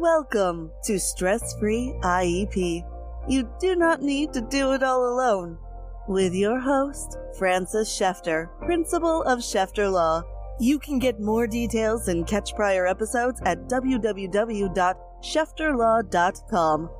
Welcome to Stress Free IEP. You do not need to do it all alone. With your host, Frances Shefter, Principal of Shefter Law. You can get more details and catch prior episodes at www.shefterlaw.com.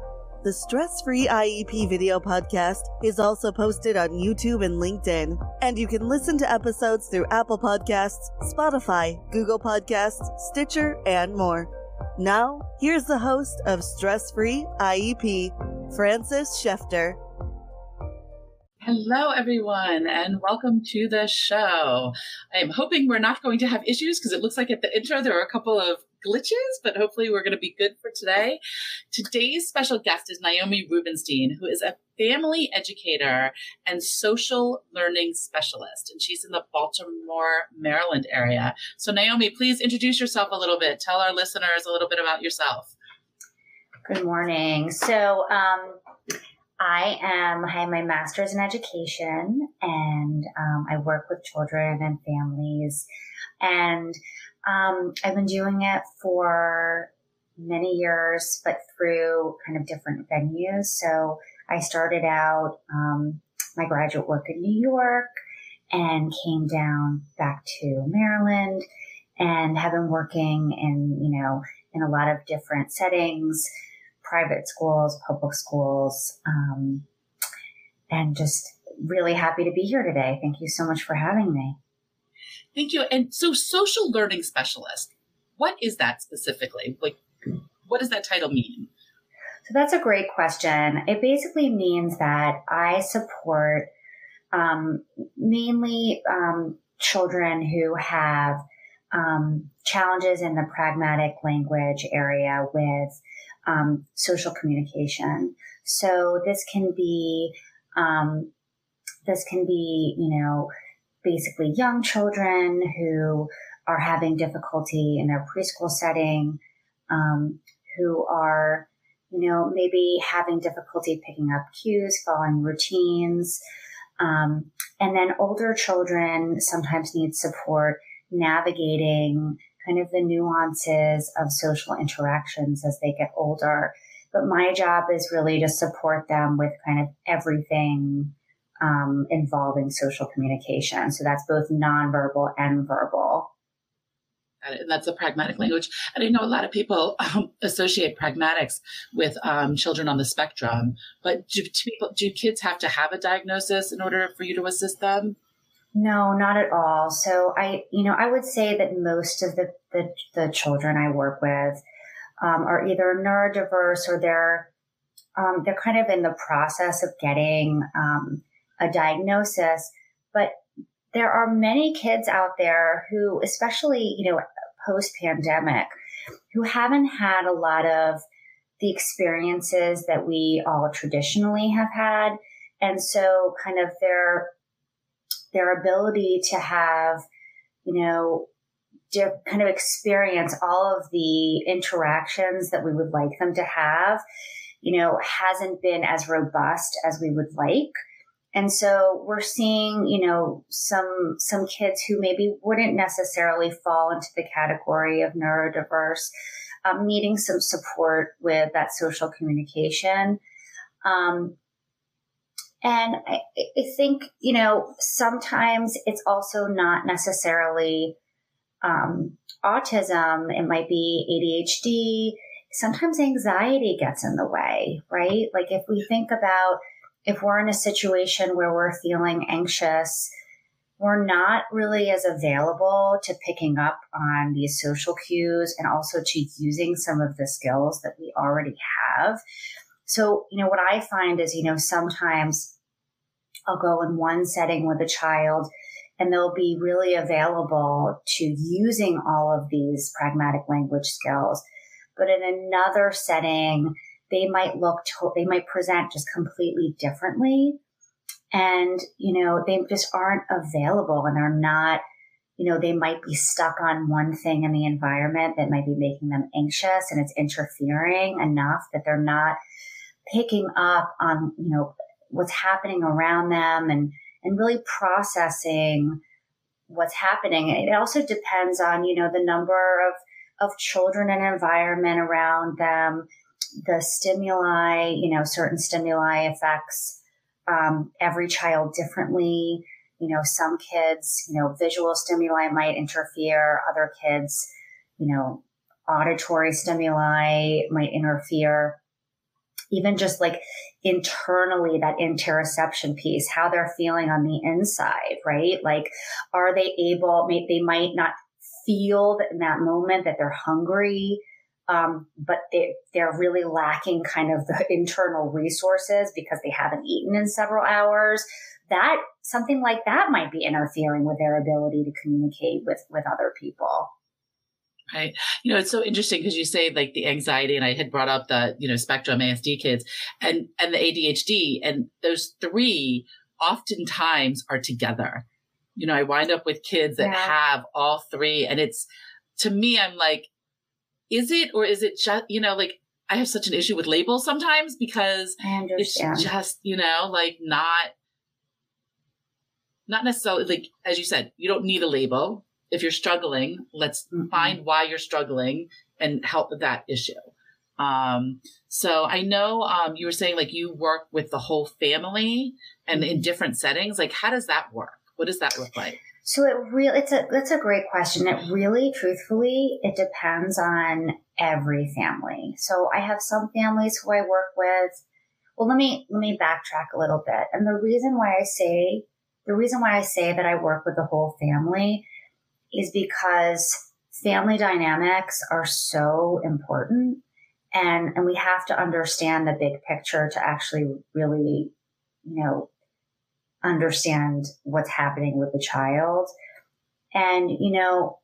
The Stress Free IEP video podcast is also posted on YouTube and LinkedIn, and you can listen to episodes through Apple Podcasts, Spotify, Google Podcasts, Stitcher, and more. Now, here's the host of Stress Free IEP, Frances Shefter. Hello, everyone, and welcome to the show. I am hoping we're not going to have issues because it looks like at the intro there are a couple of glitches, but hopefully we're going to be good for today. Today's special guest is Naomi Rubinstein, who is a family educator and social learning specialist, and she's in the Baltimore, Maryland area. So, Naomi, please introduce yourself a little bit. Tell our listeners a little bit about yourself. Good morning. So, um, I am, I have my master's in education and um, I work with children and families. And um, I've been doing it for many years, but through kind of different venues. So I started out um, my graduate work in New York and came down back to Maryland and have been working in, you know, in a lot of different settings private schools, public schools, um, and just really happy to be here today. Thank you so much for having me. Thank you. And so, social learning specialist, what is that specifically? Like, what does that title mean? So, that's a great question. It basically means that I support um, mainly um, children who have um, challenges in the pragmatic language area with um, social communication. So this can be um, this can be you know basically young children who are having difficulty in their preschool setting, um, who are you know maybe having difficulty picking up cues, following routines. Um, and then older children sometimes need support navigating kind of the nuances of social interactions as they get older. But my job is really to support them with kind of everything um, involving social communication. So that's both nonverbal and verbal. And that's a pragmatic language. And I know a lot of people um, associate pragmatics with um, children on the spectrum. But do people, do kids have to have a diagnosis in order for you to assist them? No, not at all. So I, you know, I would say that most of the the, the children I work with um, are either neurodiverse or they're um, they're kind of in the process of getting um, a diagnosis. But there are many kids out there who, especially you know, post pandemic, who haven't had a lot of the experiences that we all traditionally have had, and so kind of their their ability to have, you know, to kind of experience all of the interactions that we would like them to have, you know, hasn't been as robust as we would like. And so we're seeing, you know, some, some kids who maybe wouldn't necessarily fall into the category of neurodiverse, um, needing some support with that social communication. Um, and I, I think, you know, sometimes it's also not necessarily um, autism, it might be ADHD. Sometimes anxiety gets in the way, right? Like if we think about if we're in a situation where we're feeling anxious, we're not really as available to picking up on these social cues and also to using some of the skills that we already have. So, you know, what I find is, you know, sometimes I'll go in one setting with a child and they'll be really available to using all of these pragmatic language skills. But in another setting, they might look, to, they might present just completely differently. And, you know, they just aren't available and they're not, you know, they might be stuck on one thing in the environment that might be making them anxious and it's interfering enough that they're not picking up on, you know, what's happening around them and, and really processing what's happening. It also depends on, you know, the number of, of children and environment around them, the stimuli, you know, certain stimuli affects um, every child differently. You know, some kids, you know, visual stimuli might interfere. Other kids, you know, auditory stimuli might interfere. Even just like internally, that interoception piece, how they're feeling on the inside, right? Like, are they able, they might not feel in that moment that they're hungry um, but they, they're really lacking kind of the internal resources because they haven't eaten in several hours. That something like that might be interfering with their ability to communicate with with other people. Right. You know, it's so interesting because you say like the anxiety, and I had brought up the you know spectrum ASD kids and and the ADHD, and those three oftentimes are together. You know, I wind up with kids that yeah. have all three, and it's to me, I'm like, is it or is it just you know like I have such an issue with labels sometimes because it's just you know like not not necessarily like as you said you don't need a label if you're struggling let's mm-hmm. find why you're struggling and help with that issue um, so I know um, you were saying like you work with the whole family and in different settings. Like, how does that work? What does that look like? So it really, it's a, that's a great question. It really, truthfully, it depends on every family. So I have some families who I work with. Well, let me, let me backtrack a little bit. And the reason why I say, the reason why I say that I work with the whole family is because family dynamics are so important and, and we have to understand the big picture to actually really, you know, understand what's happening with the child. And, you know,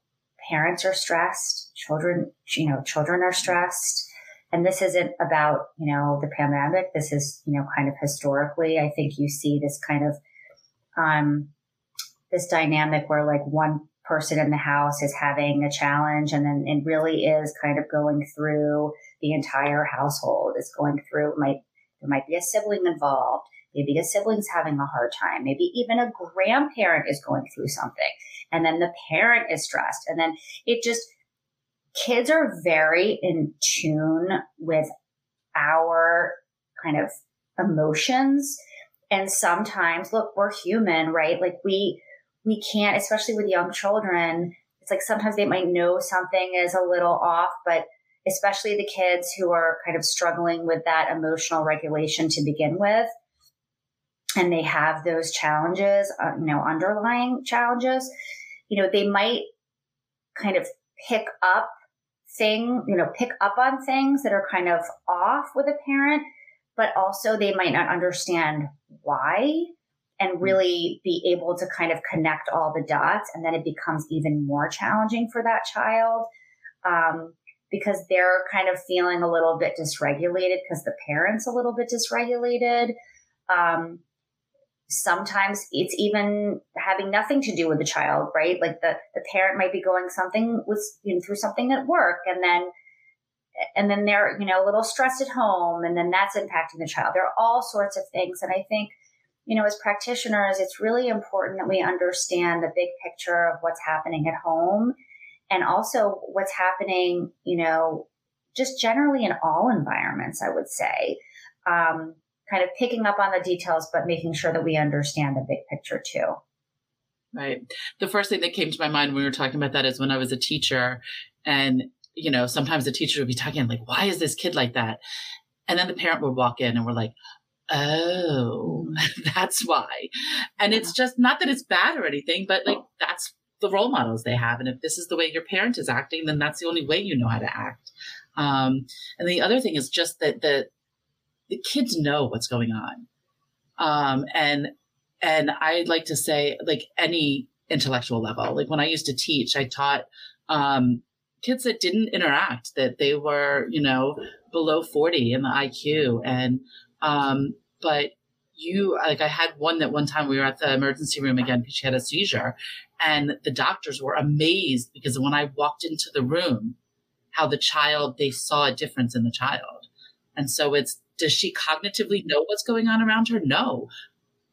parents are stressed, children, you know, children are stressed. And this isn't about, you know, the pandemic. This is, you know, kind of historically, I think you see this kind of, um, this dynamic where like one person in the house is having a challenge and then it really is kind of going through the entire household is going through might there might be a sibling involved Maybe a sibling's having a hard time. Maybe even a grandparent is going through something. And then the parent is stressed. And then it just, kids are very in tune with our kind of emotions. And sometimes, look, we're human, right? Like we, we can't, especially with young children, it's like sometimes they might know something is a little off, but especially the kids who are kind of struggling with that emotional regulation to begin with, and they have those challenges, uh, you know, underlying challenges, you know, they might kind of pick up thing, you know, pick up on things that are kind of off with a parent, but also they might not understand why and hmm. really be able to kind of connect all the dots. And then it becomes even more challenging for that child. Um, because they're kind of feeling a little bit dysregulated because the parent's a little bit dysregulated. Um, sometimes it's even having nothing to do with the child, right? Like the, the parent might be going something with, you know, through something at work and then, and then they're, you know, a little stressed at home and then that's impacting the child. There are all sorts of things. And I think, you know, as practitioners, it's really important that we understand the big picture of what's happening at home and also what's happening, you know, just generally in all environments, I would say. Um, kind of picking up on the details, but making sure that we understand the big picture too. Right. The first thing that came to my mind when we were talking about that is when I was a teacher and, you know, sometimes the teacher would be talking like, why is this kid like that? And then the parent would walk in and we're like, oh, that's why. And it's just not that it's bad or anything, but like that's the role models they have. And if this is the way your parent is acting, then that's the only way you know how to act. Um, and the other thing is just that the the kids know what's going on. Um, and, and I like to say like any intellectual level, like when I used to teach, I taught, um, kids that didn't interact, that they were, you know, below 40 in the IQ. And, um, but you, like I had one that one time we were at the emergency room again because she had a seizure and the doctors were amazed because when I walked into the room, how the child, they saw a difference in the child. And so it's does she cognitively know what's going on around her? No.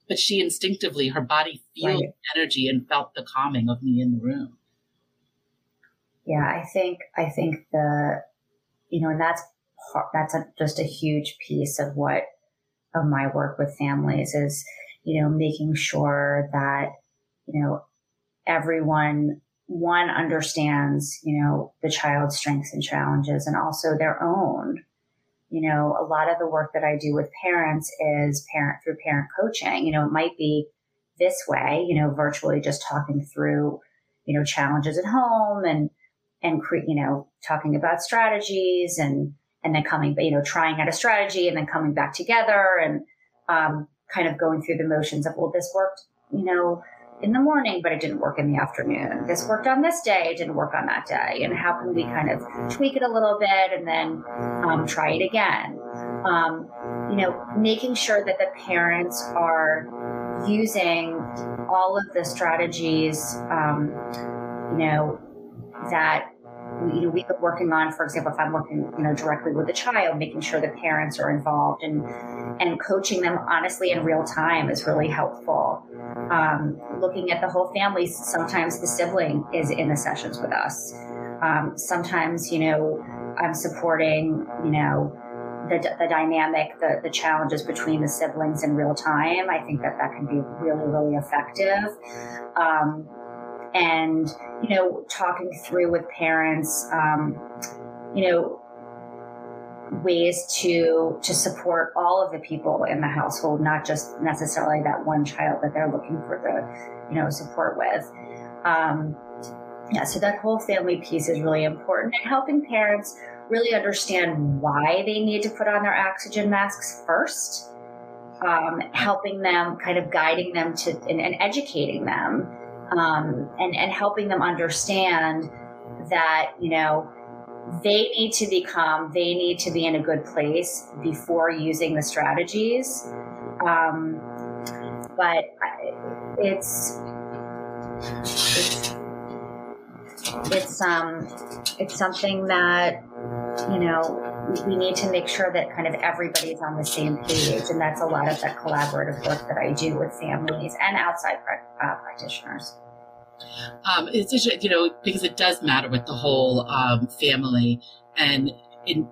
But she instinctively, her body feels right. energy and felt the calming of me in the room. Yeah, I think I think the you know, and that's that's a, just a huge piece of what of my work with families is you know making sure that you know everyone one understands you know the child's strengths and challenges and also their own. You know a lot of the work that i do with parents is parent through parent coaching. You know it might be this way you know virtually just talking through you know challenges at home and and cre- you know talking about strategies and and then coming you know trying out a strategy and then coming back together and um, kind of going through the motions of well this worked you know in the morning, but it didn't work in the afternoon. This worked on this day, it didn't work on that day. And how can we kind of tweak it a little bit and then um, try it again? Um, you know, making sure that the parents are using all of the strategies, um, you know, that you know, we've been working on, for example, if I'm working, you know, directly with a child, making sure the parents are involved and and coaching them honestly in real time is really helpful. Um, looking at the whole family, sometimes the sibling is in the sessions with us. Um, sometimes, you know, I'm supporting, you know, the, the dynamic, the, the challenges between the siblings in real time. I think that that can be really, really effective. Um, and you know talking through with parents um, you know ways to to support all of the people in the household not just necessarily that one child that they're looking for the you know support with. Um, yeah so that whole family piece is really important and helping parents really understand why they need to put on their oxygen masks first um, helping them kind of guiding them to and, and educating them um, and and helping them understand that you know they need to become they need to be in a good place before using the strategies. Um, but it's, it's it's um it's something that you know we need to make sure that kind of everybody's on the same page and that's a lot of that collaborative work that i do with families and outside uh, practitioners. Um, it's just, you know because it does matter with the whole um, family and in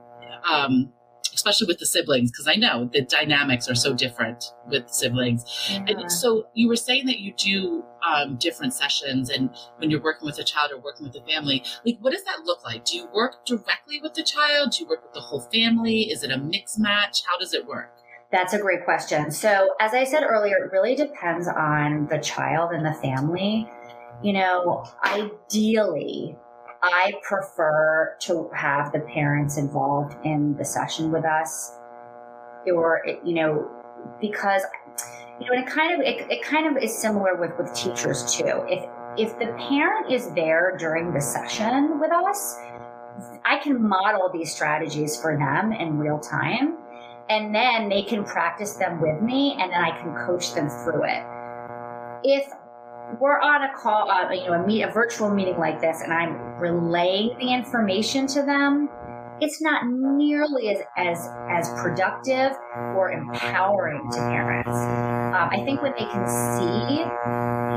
um, especially with the siblings because I know the dynamics are so different with siblings. Yeah. And so you were saying that you do um, different sessions and when you're working with a child or working with a family, like what does that look like? Do you work directly with the child? Do you work with the whole family? Is it a mix match? How does it work? That's a great question. So, as I said earlier, it really depends on the child and the family you know, ideally, I prefer to have the parents involved in the session with us, or you know, because you know, and it kind of it, it kind of is similar with with teachers too. If if the parent is there during the session with us, I can model these strategies for them in real time, and then they can practice them with me, and then I can coach them through it. If we're on a call, uh, you know, a meet, a virtual meeting like this, and I'm relaying the information to them, it's not nearly as as as productive or empowering to parents. Um, I think when they can see,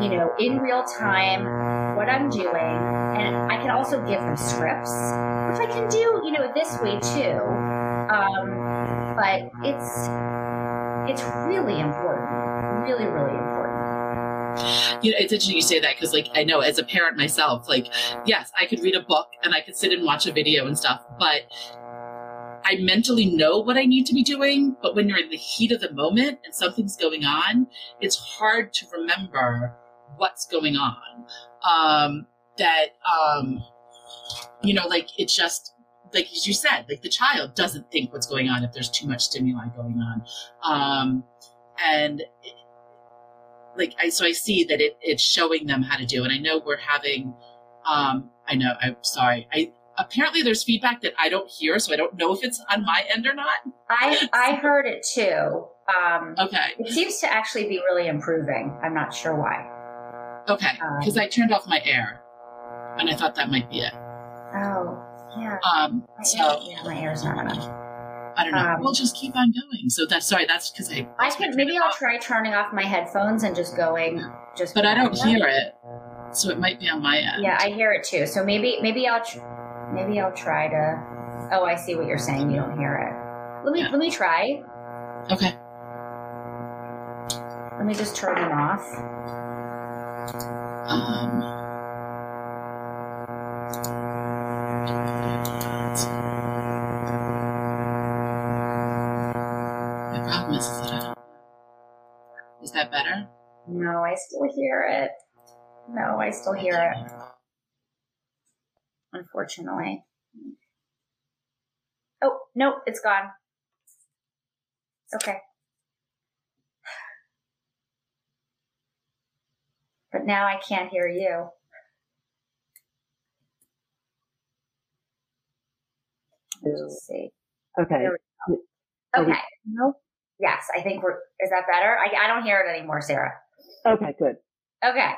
you know, in real time what I'm doing, and I can also give them scripts, which I can do, you know, this way too. Um, but it's it's really important, really, really important you know, it's interesting you say that because, like, I know as a parent myself, like, yes, I could read a book and I could sit and watch a video and stuff, but I mentally know what I need to be doing. But when you're in the heat of the moment and something's going on, it's hard to remember what's going on. Um, that, um, you know, like, it's just, like as you said, like the child doesn't think what's going on if there's too much stimuli going on. Um, and like I so I see that it, it's showing them how to do. And I know we're having um I know I'm sorry. I apparently there's feedback that I don't hear, so I don't know if it's on my end or not. I I heard it too. Um okay. It seems to actually be really improving. I'm not sure why. Okay. Because um, I turned off my air. And I thought that might be it. Oh, yeah. Um so yeah, my air's not on. I don't know. Um, we'll just keep on going. So that's sorry. That's because I. I can maybe I'll try turning off my headphones and just going. Just. But I don't hear it. So it might be on my end. Yeah, I hear it too. So maybe maybe I'll tr- maybe I'll try to. Oh, I see what you're saying. You don't hear it. Let me Yeah. let me try. Okay. Let me just turn it off. Um, No, I still hear it. No, I still hear it. Unfortunately. Oh no, it's gone. Okay. But now I can't hear you. Let's see. Okay. There Are we- Okay. No. Yes, I think we're. Is that better? I, I don't hear it anymore, Sarah. Okay, good. Okay.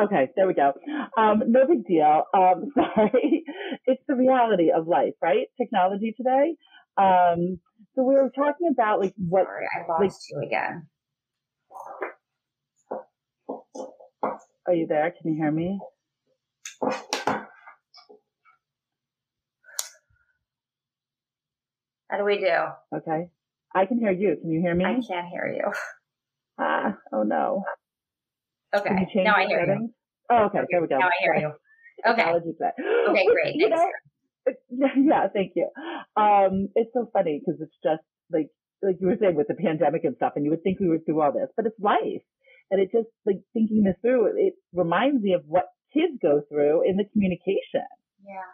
Okay, there we go. Um, no big deal. Um, sorry. It's the reality of life, right? Technology today. Um, so we were talking about like what, Sorry, I lost you again. are you there? Can you hear me? How do we do? Okay. I can hear you. Can you hear me? I can't hear you. Ah, oh no. Okay. Now I hear you. settings? Oh, okay, there we go. Now I hear you. Okay. Technology today. Okay, great. you Thanks. know, yeah, thank you. Um, it's so funny because it's just like like you were saying with the pandemic and stuff, and you would think we were through all this, but it's life, and it just like thinking this through. It reminds me of what kids go through in the communication Yeah.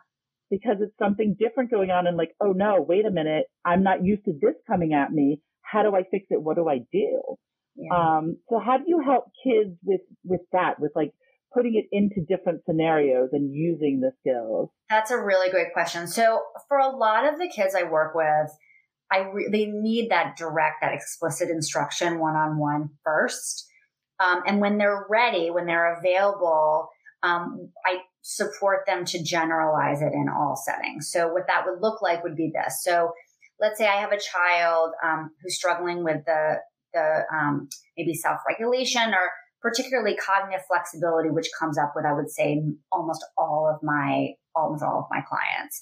because it's something different going on, and like, oh no, wait a minute, I'm not used to this coming at me. How do I fix it? What do I do? Yeah. Um, so how do you help kids with with that, with like putting it into different scenarios and using the skills? That's a really great question. So for a lot of the kids I work with, I re- they need that direct, that explicit instruction one on one first. Um, and when they're ready, when they're available, um, I support them to generalize it in all settings. So what that would look like would be this. So let's say I have a child um, who's struggling with the the um, maybe self regulation or particularly cognitive flexibility, which comes up with I would say almost all of my almost all of my clients.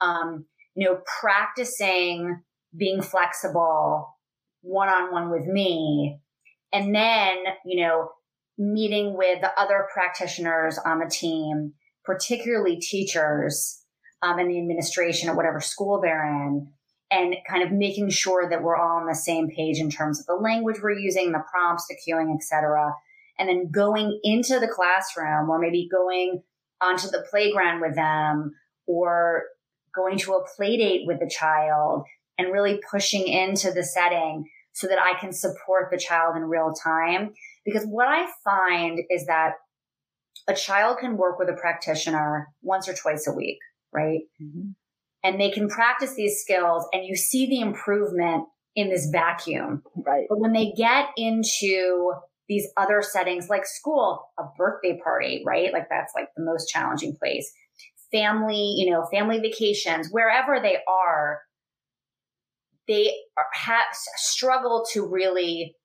Um, you know, practicing being flexible one on one with me, and then you know meeting with the other practitioners on the team, particularly teachers um, and the administration at whatever school they're in, and kind of making sure that we're all on the same page in terms of the language we're using, the prompts, the cueing, et cetera. And then going into the classroom or maybe going onto the playground with them or going to a play date with the child and really pushing into the setting so that I can support the child in real time. Because what I find is that a child can work with a practitioner once or twice a week, right? Mm-hmm. And they can practice these skills and you see the improvement in this vacuum. Right. But when they get into these other settings like school, a birthday party, right? Like that's like the most challenging place. Family, you know, family vacations, wherever they are, they are, have struggle to really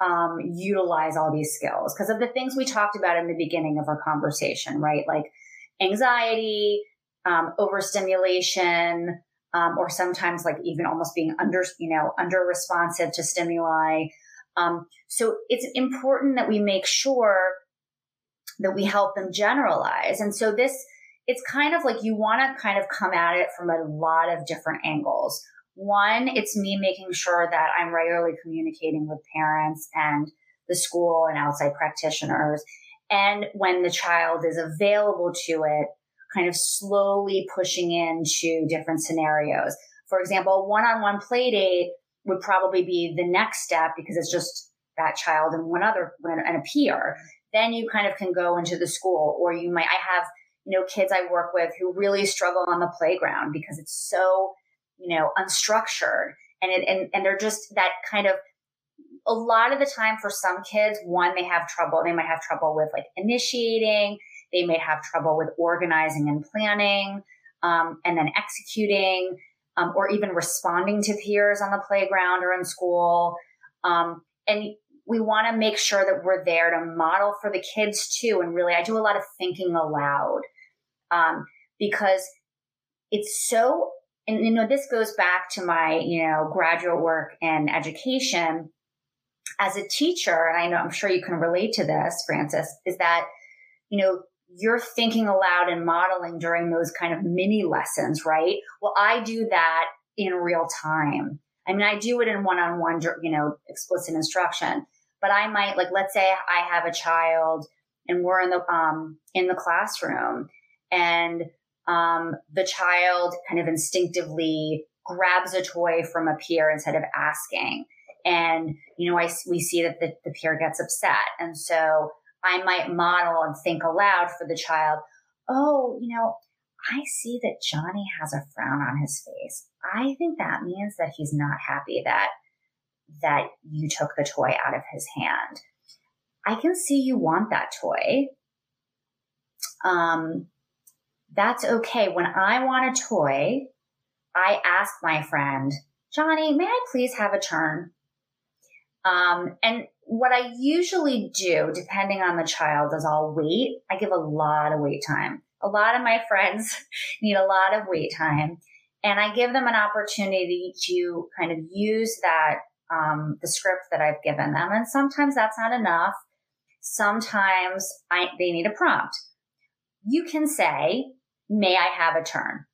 um, utilize all these skills because of the things we talked about in the beginning of our conversation, right? Like anxiety, um, overstimulation, um, or sometimes like even almost being under, you know, under responsive to stimuli. Um, so it's important that we make sure that we help them generalize. And so this, it's kind of like you want to kind of come at it from a lot of different angles. One, it's me making sure that I'm regularly communicating with parents and the school and outside practitioners. And when the child is available to it, kind of slowly pushing into different scenarios. For example, one on one play date would probably be the next step because it's just that child and one other and a peer. Then you kind of can go into the school or you might, I have, you know, kids I work with who really struggle on the playground because it's so, you know, unstructured and it, and, and they're just that kind of, a lot of the time for some kids, one, they have trouble, they might have trouble with like initiating, they may have trouble with organizing and planning, um, and then executing, um, or even responding to peers on the playground or in school. Um, and we want to make sure that we're there to model for the kids too. And really, I do a lot of thinking aloud um, because it's so, and you know, this goes back to my, you know, graduate work and education as a teacher. And I know, I'm sure you can relate to this, Frances, is that, you know, you're thinking aloud and modeling during those kind of mini lessons, right? Well, I do that in real time. I mean, I do it in one on one, you know, explicit instruction, but I might like, let's say I have a child and we're in the, um, in the classroom and, um, the child kind of instinctively grabs a toy from a peer instead of asking. And, you know, I, we see that the, the peer gets upset. And so I might model and think aloud for the child. Oh, you know, I see that Johnny has a frown on his face. I think that means that he's not happy that that you took the toy out of his hand. I can see you want that toy. Um, that's okay. When I want a toy, I ask my friend, Johnny, may I please have a turn? Um, and what I usually do, depending on the child, is I'll wait. I give a lot of wait time. A lot of my friends need a lot of wait time. And I give them an opportunity to kind of use that, um, the script that I've given them. And sometimes that's not enough. Sometimes I, they need a prompt. You can say, may I have a turn?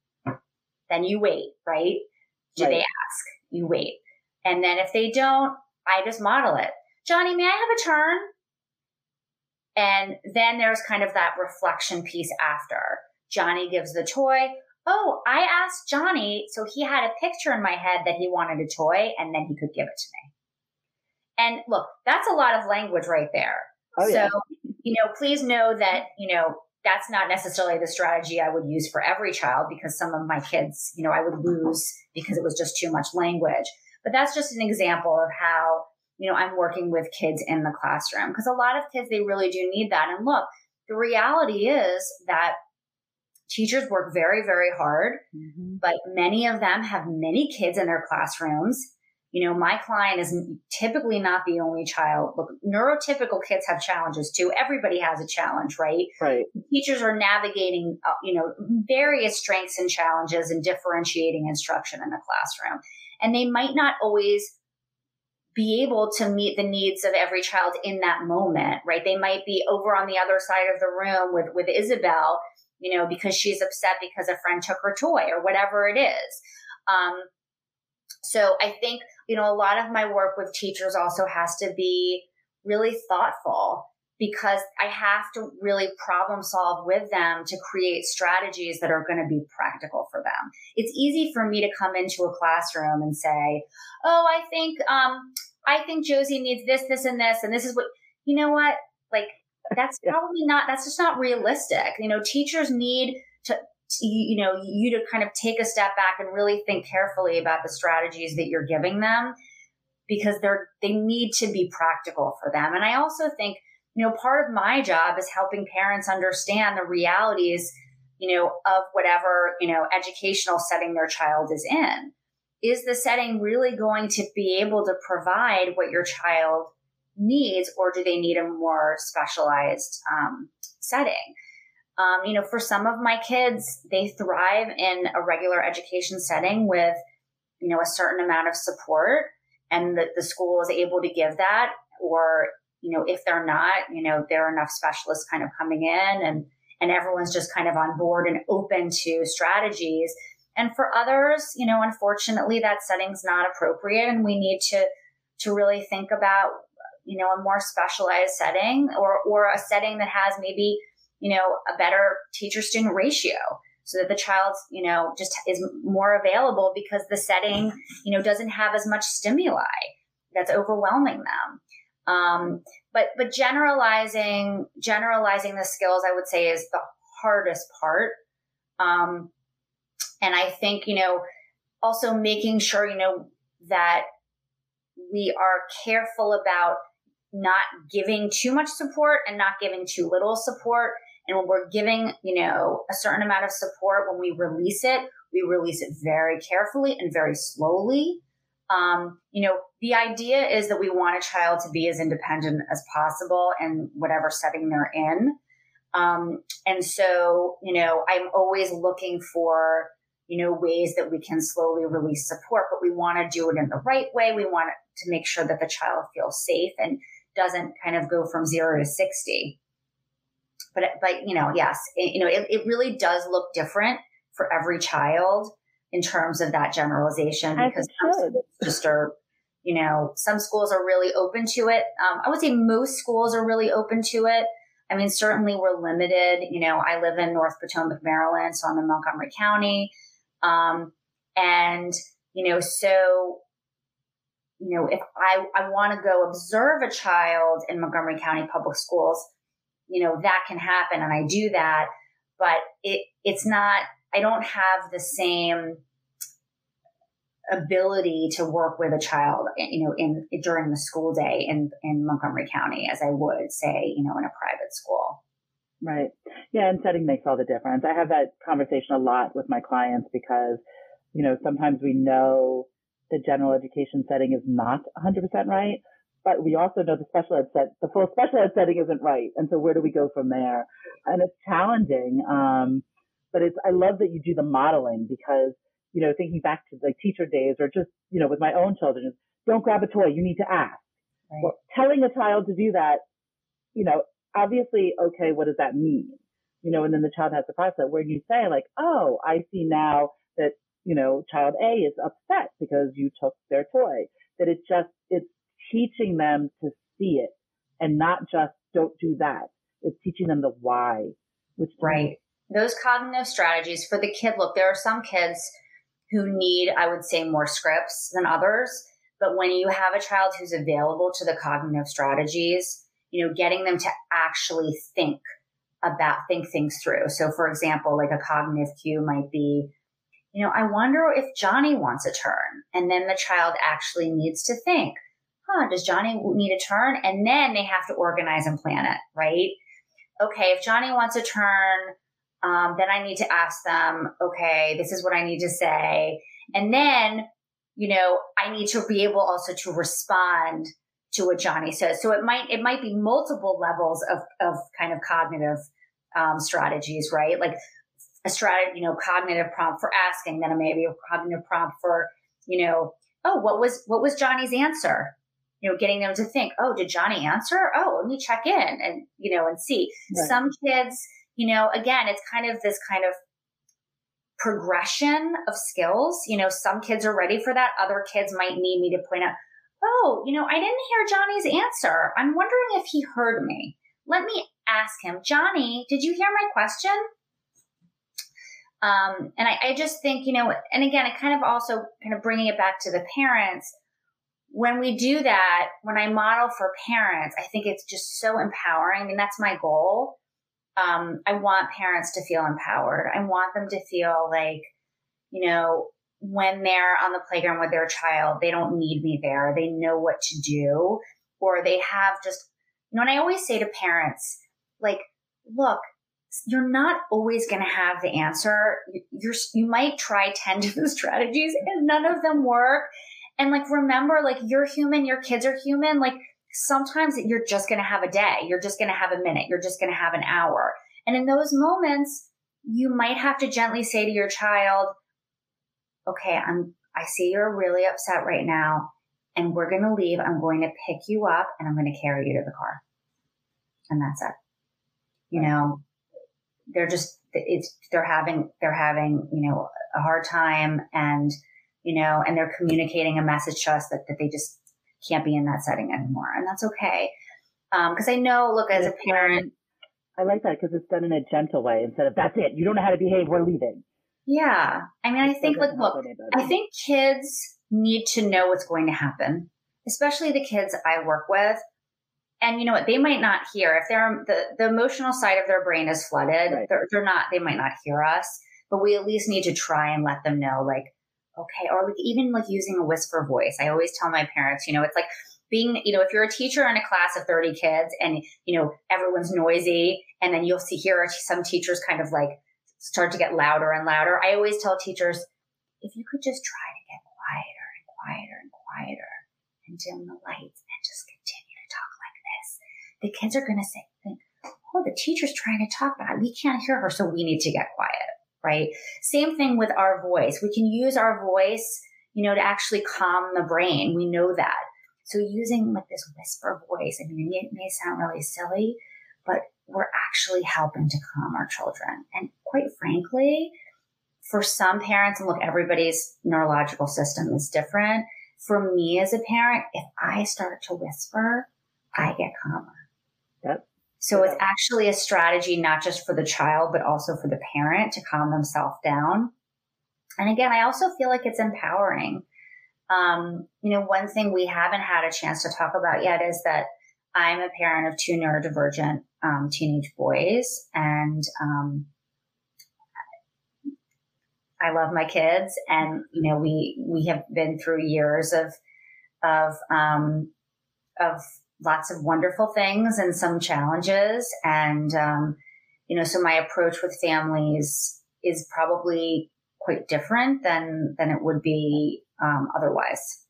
Then you wait, right? Do right. they ask? You wait. And then if they don't, I just model it. Johnny, may I have a turn? And then there's kind of that reflection piece after. Johnny gives the toy. Oh, I asked Johnny, so he had a picture in my head that he wanted a toy and then he could give it to me. And look, that's a lot of language right there. Oh, yeah. So, you know, please know that, you know, that's not necessarily the strategy I would use for every child because some of my kids, you know, I would lose because it was just too much language. But that's just an example of how you know, I'm working with kids in the classroom because a lot of kids, they really do need that. And look, the reality is that teachers work very, very hard, mm-hmm. but many of them have many kids in their classrooms. You know, my client is typically not the only child. Look, neurotypical kids have challenges too. Everybody has a challenge, right? Right. Teachers are navigating, uh, you know, various strengths and challenges and differentiating instruction in the classroom. And they might not always be able to meet the needs of every child in that moment, right? They might be over on the other side of the room with, with Isabel, you know, because she's upset because a friend took her toy or whatever it is. Um, so I think, you know, a lot of my work with teachers also has to be really thoughtful because I have to really problem solve with them to create strategies that are going to be practical for them. It's easy for me to come into a classroom and say, "Oh, I think um I think Josie needs this this and this and this is what you know what? Like that's probably not that's just not realistic. You know, teachers need to you know you to kind of take a step back and really think carefully about the strategies that you're giving them because they're they need to be practical for them. And I also think you know, part of my job is helping parents understand the realities, you know, of whatever, you know, educational setting their child is in. Is the setting really going to be able to provide what your child needs, or do they need a more specialized um, setting? Um, you know, for some of my kids, they thrive in a regular education setting with, you know, a certain amount of support and that the school is able to give that or you know, if they're not, you know, there are enough specialists kind of coming in and, and everyone's just kind of on board and open to strategies. And for others, you know, unfortunately that setting's not appropriate and we need to, to really think about, you know, a more specialized setting or, or a setting that has maybe, you know, a better teacher student ratio so that the child, you know, just is more available because the setting, you know, doesn't have as much stimuli that's overwhelming them. Um, but but generalizing generalizing the skills, I would say, is the hardest part. Um, and I think you know also making sure you know that we are careful about not giving too much support and not giving too little support. And when we're giving, you know, a certain amount of support, when we release it, we release it very carefully and very slowly Um, you know, the idea is that we want a child to be as independent as possible in whatever setting they're in. Um, and so, you know, I'm always looking for, you know, ways that we can slowly release support, but we want to do it in the right way. We want to make sure that the child feels safe and doesn't kind of go from zero to 60. But, but, you know, yes, it, you know, it, it really does look different for every child in terms of that generalization because just are, you know, some schools are really open to it. Um, I would say most schools are really open to it. I mean, certainly we're limited. You know, I live in North Potomac, Maryland, so I'm in Montgomery County. Um, and, you know, so, you know, if I, I want to go observe a child in Montgomery County public schools, you know, that can happen and I do that, but it, it's not, I don't have the same ability to work with a child, you know, in during the school day in in Montgomery County as I would say, you know, in a private school. Right. Yeah, and setting makes all the difference. I have that conversation a lot with my clients because, you know, sometimes we know the general education setting is not 100% right, but we also know the special ed set, the full special ed setting isn't right. And so where do we go from there? And it's challenging. Um, but it's, I love that you do the modeling because you know, thinking back to like teacher days or just, you know, with my own children is don't grab a toy. You need to ask. Right. Well, telling a child to do that, you know, obviously, okay, what does that mean? You know, and then the child has to process it. where you say like, oh, I see now that, you know, child A is upset because you took their toy. That it's just, it's teaching them to see it and not just don't do that. It's teaching them the why, which right. Those cognitive strategies for the kid. Look, there are some kids who need, I would say, more scripts than others. But when you have a child who's available to the cognitive strategies, you know, getting them to actually think about, think things through. So, for example, like a cognitive cue might be, you know, I wonder if Johnny wants a turn. And then the child actually needs to think, huh, does Johnny need a turn? And then they have to organize and plan it, right? Okay, if Johnny wants a turn, um, then I need to ask them, okay, this is what I need to say. And then, you know, I need to be able also to respond to what Johnny says. So it might, it might be multiple levels of, of kind of cognitive, um, strategies, right? Like a strategy, you know, cognitive prompt for asking, then maybe a cognitive prompt for, you know, oh, what was, what was Johnny's answer? You know, getting them to think, oh, did Johnny answer? Oh, let me check in and, you know, and see. Right. Some kids, you know, again, it's kind of this kind of progression of skills. You know, some kids are ready for that. Other kids might need me to point out, oh, you know, I didn't hear Johnny's answer. I'm wondering if he heard me. Let me ask him, Johnny, did you hear my question? Um, and I, I just think, you know, and again, it kind of also kind of bringing it back to the parents. When we do that, when I model for parents, I think it's just so empowering. I mean, that's my goal um, I want parents to feel empowered. I want them to feel like, you know, when they're on the playground with their child, they don't need me there. They know what to do, or they have just, you know, and I always say to parents, like, look, you're not always going to have the answer. You're, you might try 10 different strategies and none of them work. And like, remember, like, you're human, your kids are human. Like, sometimes you're just going to have a day. You're just going to have a minute. You're just going to have an hour. And in those moments, you might have to gently say to your child, okay, I'm, I see you're really upset right now and we're going to leave. I'm going to pick you up and I'm going to carry you to the car. And that's it. You know, they're just, it's, they're having, they're having, you know, a hard time and, you know, and they're communicating a message to us that, that they just can't be in that setting anymore. And that's okay. Um, cause I know, look, as a parent, I like that because it's done in a gentle way instead of that's it. You don't know how to behave. We're leaving. Yeah. I mean, I think like, look, I think kids need to know what's going to happen, especially the kids I work with. And you know what? They might not hear if they're the, the emotional side of their brain is flooded. Right. They're, they're not, they might not hear us, but we at least need to try and let them know like, okay, or like even like using a whisper voice. I always tell my parents, you know, it's like being, you know, if you're a teacher in a class of 30 kids and, you know, everyone's noisy and then you'll see here some teachers kind of like start to get louder and louder. I always tell teachers, if you could just try to get quieter and quieter and quieter and dim the lights and just continue to talk like this, the kids are going to say, oh, the teacher's trying to talk, but we can't hear her, so we need to get quiet, right? Same thing with our voice. We can use our voice, you know, to actually calm the brain. We know that. So using like this whisper voice, I mean, it may sound really silly, but we're actually helping to calm our children. And quite frankly, for some parents, and look, everybody's neurological system is different. For me as a parent, if I start to whisper, I get calmer. Yep. So it's actually a strategy, not just for the child, but also for the parent to calm themselves down. And again, I also feel like it's empowering. Um, you know, one thing we haven't had a chance to talk about yet is that I'm a parent of two neurodivergent um, teenage boys, and um, I love my kids, and you know we we have been through years of of um, of lots of wonderful things and some challenges, and um, you know so my approach with families is probably quite different than than it would be um, otherwise.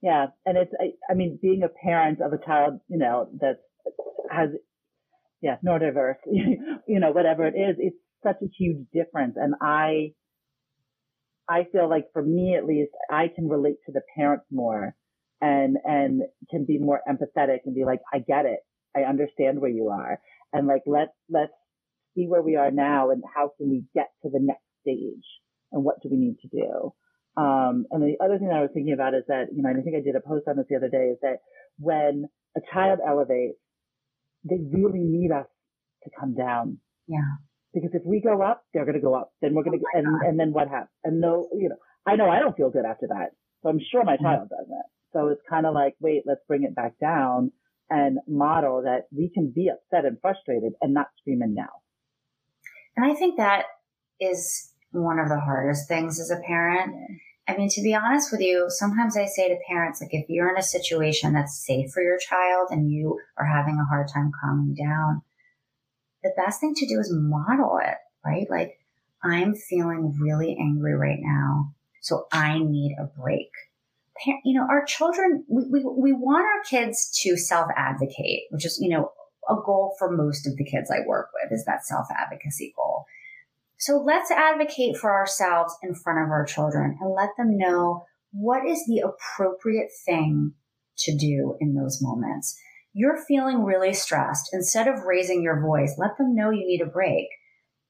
Yeah, and it's I, I mean being a parent of a child, you know that has yeah neurodiverse, you know whatever it is, it's such a huge difference, and I I feel like for me at least, I can relate to the parents more and, and can be more empathetic and be like, I get it. I understand where you are. And like, let's, let's see where we are now and how can we get to the next stage and what do we need to do? Um, and the other thing that I was thinking about is that, you know, and I think I did a post on this the other day is that when a child elevates, they really need us to come down. Yeah. Because if we go up, they're going to go up. Then we're going to, oh and, and then what happens? And no, you know, I know I don't feel good after that. So I'm sure my mm-hmm. child doesn't. So it's kind of like, wait, let's bring it back down and model that we can be upset and frustrated and not scream and now. And I think that is one of the hardest things as a parent. I mean, to be honest with you, sometimes I say to parents, like, if you're in a situation that's safe for your child and you are having a hard time calming down, the best thing to do is model it, right? Like, I'm feeling really angry right now, so I need a break. You know, our children, we, we, we want our kids to self advocate, which is, you know, a goal for most of the kids I work with is that self advocacy goal. So let's advocate for ourselves in front of our children and let them know what is the appropriate thing to do in those moments you're feeling really stressed, instead of raising your voice, let them know you need a break.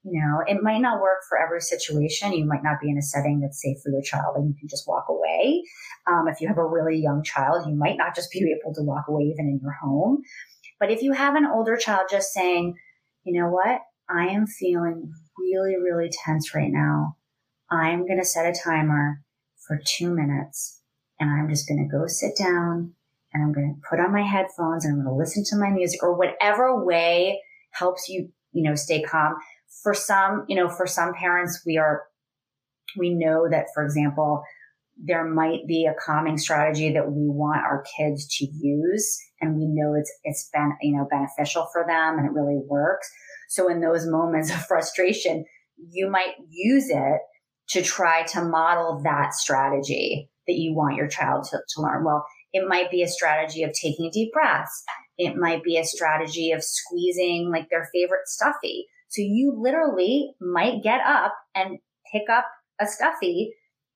You know, it might not work for every situation. You might not be in a setting that's safe for your child and you can just walk away. Um, if you have a really young child, you might not just be able to walk away even in your home. But if you have an older child just saying, you know what? I am feeling really, really tense right now. I'm going to set a timer for two minutes and I'm just going to go sit down and I'm going to put on my headphones and I'm going to listen to my music or whatever way helps you, you know, stay calm. For some, you know, for some parents, we are, we know that, for example, there might be a calming strategy that we want our kids to use and we know it's, it's been, you know, beneficial for them and it really works. So in those moments of frustration, you might use it to try to model that strategy that you want your child to, to learn. Well, it might be a strategy of taking deep breaths. It might be a strategy of squeezing like their favorite stuffy. So you literally might get up and pick up a stuffy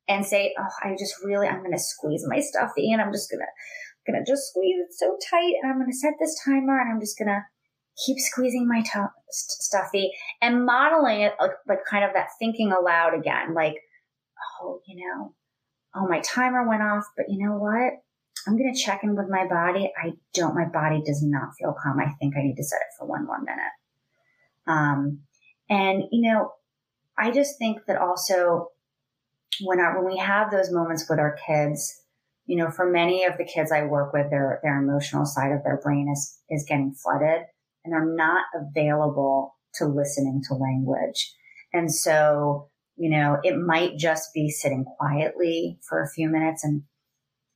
and say, Oh, I just really, I'm going to squeeze my stuffy and I'm just going to, going to just squeeze it so tight and I'm going to set this timer and I'm just going to keep squeezing my stuffy and modeling it like, like kind of that thinking aloud again, like, Oh, you know, oh, my timer went off, but you know what? I'm going to check in with my body. I don't, my body does not feel calm. I think I need to set it for one more minute. Um, and you know, I just think that also when our, when we have those moments with our kids, you know, for many of the kids I work with, their, their emotional side of their brain is, is getting flooded and they're not available to listening to language. And so, you know, it might just be sitting quietly for a few minutes and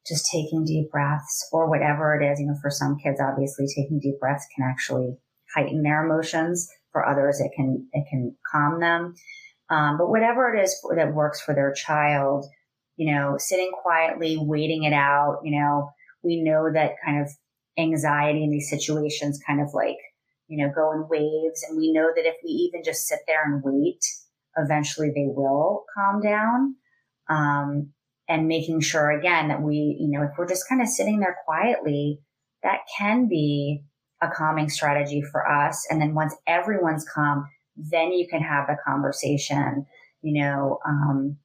just taking deep breaths or whatever it is. You know, for some kids, obviously taking deep breaths can actually heighten their emotions. For others, it can, it can calm them. Um, but whatever it is that works for their child, you know, sitting quietly, waiting it out, you know, we know that kind of anxiety in these situations kind of like, you know, go in waves. And we know that if we even just sit there and wait, eventually they will calm down. Um, and making sure again that we, you know, if we're just kind of sitting there quietly, that can be a calming strategy for us. And then once everyone's calm, then you can have the conversation, you know, um,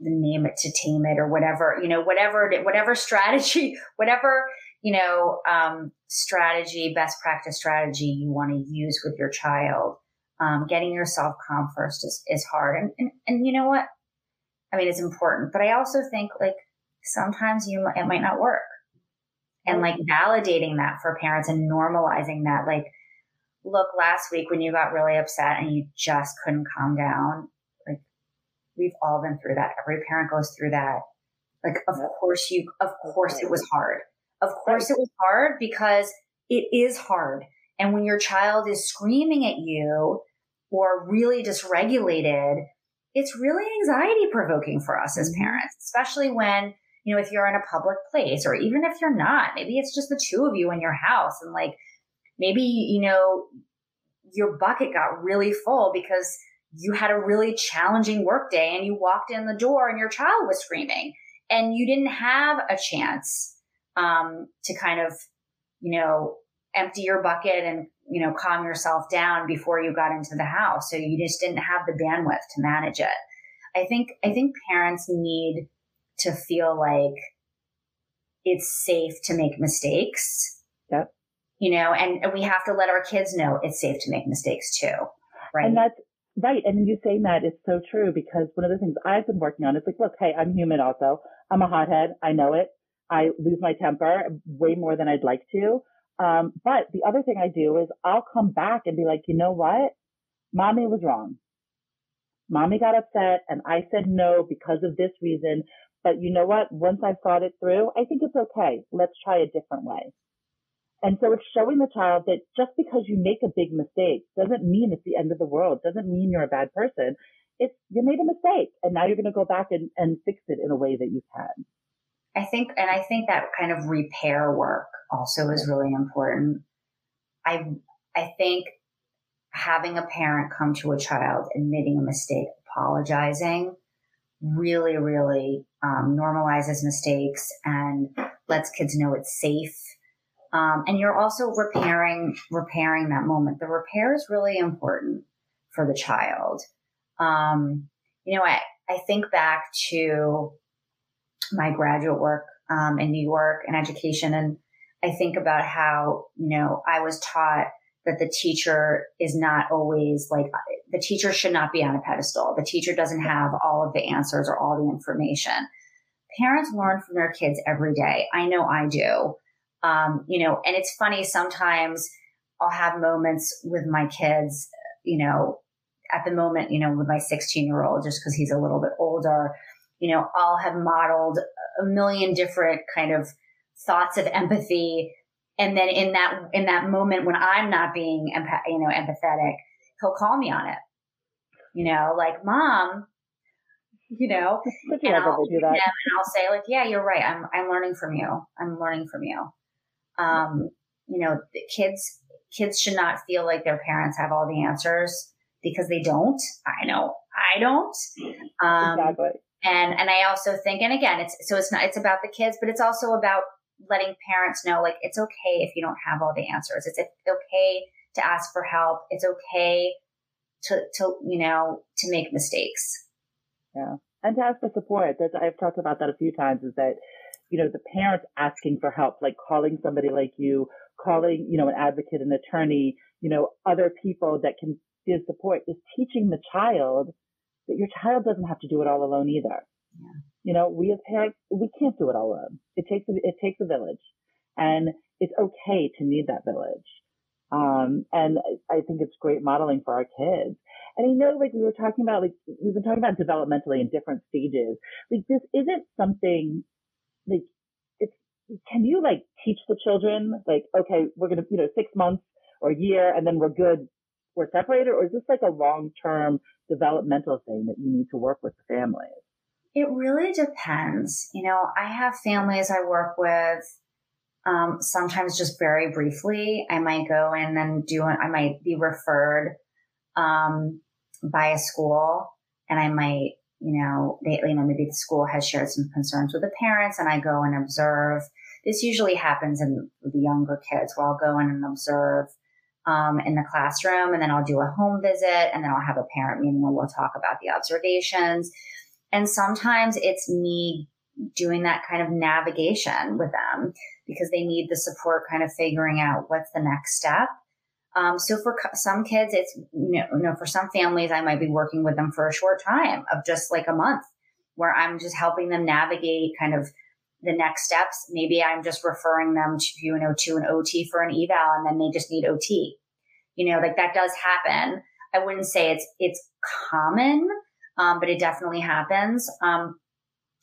name it to tame it or whatever, you know, whatever, whatever strategy, whatever, you know, um, strategy, best practice strategy you want to use with your child. Um, getting yourself calm first is, is hard. And, and, and you know what? I mean, it's important, but I also think like sometimes you, it might not work and like validating that for parents and normalizing that. Like, look, last week when you got really upset and you just couldn't calm down, like we've all been through that. Every parent goes through that. Like, of course you, of course it was hard. Of course it was hard because it is hard. And when your child is screaming at you or really dysregulated, it's really anxiety provoking for us as mm-hmm. parents, especially when you know, if you're in a public place or even if you're not, maybe it's just the two of you in your house and like maybe, you know, your bucket got really full because you had a really challenging work day and you walked in the door and your child was screaming and you didn't have a chance um, to kind of, you know, empty your bucket and, you know, calm yourself down before you got into the house. So you just didn't have the bandwidth to manage it. I think, I think parents need to feel like it's safe to make mistakes. Yep. You know, and, and we have to let our kids know it's safe to make mistakes too. Right. And that's right. And you saying that is so true because one of the things I've been working on is like, look, hey, I'm human also. I'm a hothead. I know it. I lose my temper way more than I'd like to. Um, but the other thing I do is I'll come back and be like, you know what? Mommy was wrong. Mommy got upset and I said no because of this reason. But you know what? Once I've thought it through, I think it's okay. Let's try a different way. And so it's showing the child that just because you make a big mistake doesn't mean it's the end of the world, doesn't mean you're a bad person. It's you made a mistake and now you're going to go back and, and fix it in a way that you can. I think, and I think that kind of repair work also is really important. I, I think having a parent come to a child, admitting a mistake, apologizing, really, really um, normalizes mistakes and lets kids know it's safe. Um, and you're also repairing repairing that moment. The repair is really important for the child. Um, you know, I, I think back to my graduate work um, in New York and education, and I think about how you know I was taught that the teacher is not always like the teacher should not be on a pedestal. The teacher doesn't have all of the answers or all the information. Parents learn from their kids every day. I know I do. Um, you know, and it's funny sometimes I'll have moments with my kids, you know, at the moment, you know, with my 16 year old, just because he's a little bit older, you know, I'll have modeled a million different kind of thoughts of empathy and then in that in that moment when I'm not being empath- you know empathetic, he'll call me on it. You know, like mom, you know, and I'll, do that. and I'll say like, yeah, you're right. I'm I'm learning from you. I'm learning from you. Um, you know, kids kids should not feel like their parents have all the answers because they don't. I know I don't. Um, exactly. And and I also think, and again, it's so it's not it's about the kids, but it's also about letting parents know like it's okay if you don't have all the answers. It's okay to ask for help. It's okay to to you know to make mistakes. Yeah, and to ask for support. That's, I've talked about that a few times. Is that you know the parents asking for help, like calling somebody like you, calling you know an advocate, an attorney, you know other people that can give support, is teaching the child that your child doesn't have to do it all alone either. Yeah. You know, we as parents, we can't do it all alone. It takes, a, it takes a village and it's okay to need that village. Um, and I think it's great modeling for our kids. And I know, like we were talking about, like we've been talking about developmentally in different stages. Like this isn't something like it's, can you like teach the children like, okay, we're going to, you know, six months or a year and then we're good. We're separated or is this like a long term developmental thing that you need to work with the families? It really depends. You know, I have families I work with. Um, sometimes just very briefly, I might go in and do. I might be referred um, by a school, and I might, you know, they, you know, maybe the school has shared some concerns with the parents, and I go and observe. This usually happens in the younger kids, where I'll go in and observe um, in the classroom, and then I'll do a home visit, and then I'll have a parent meeting where we'll talk about the observations. And sometimes it's me doing that kind of navigation with them because they need the support, kind of figuring out what's the next step. Um, so for some kids, it's you know, for some families, I might be working with them for a short time of just like a month, where I'm just helping them navigate kind of the next steps. Maybe I'm just referring them to, you know, to an OT for an eval and then they just need OT. You know, like that does happen. I wouldn't say it's, it's common, um, but it definitely happens. Um,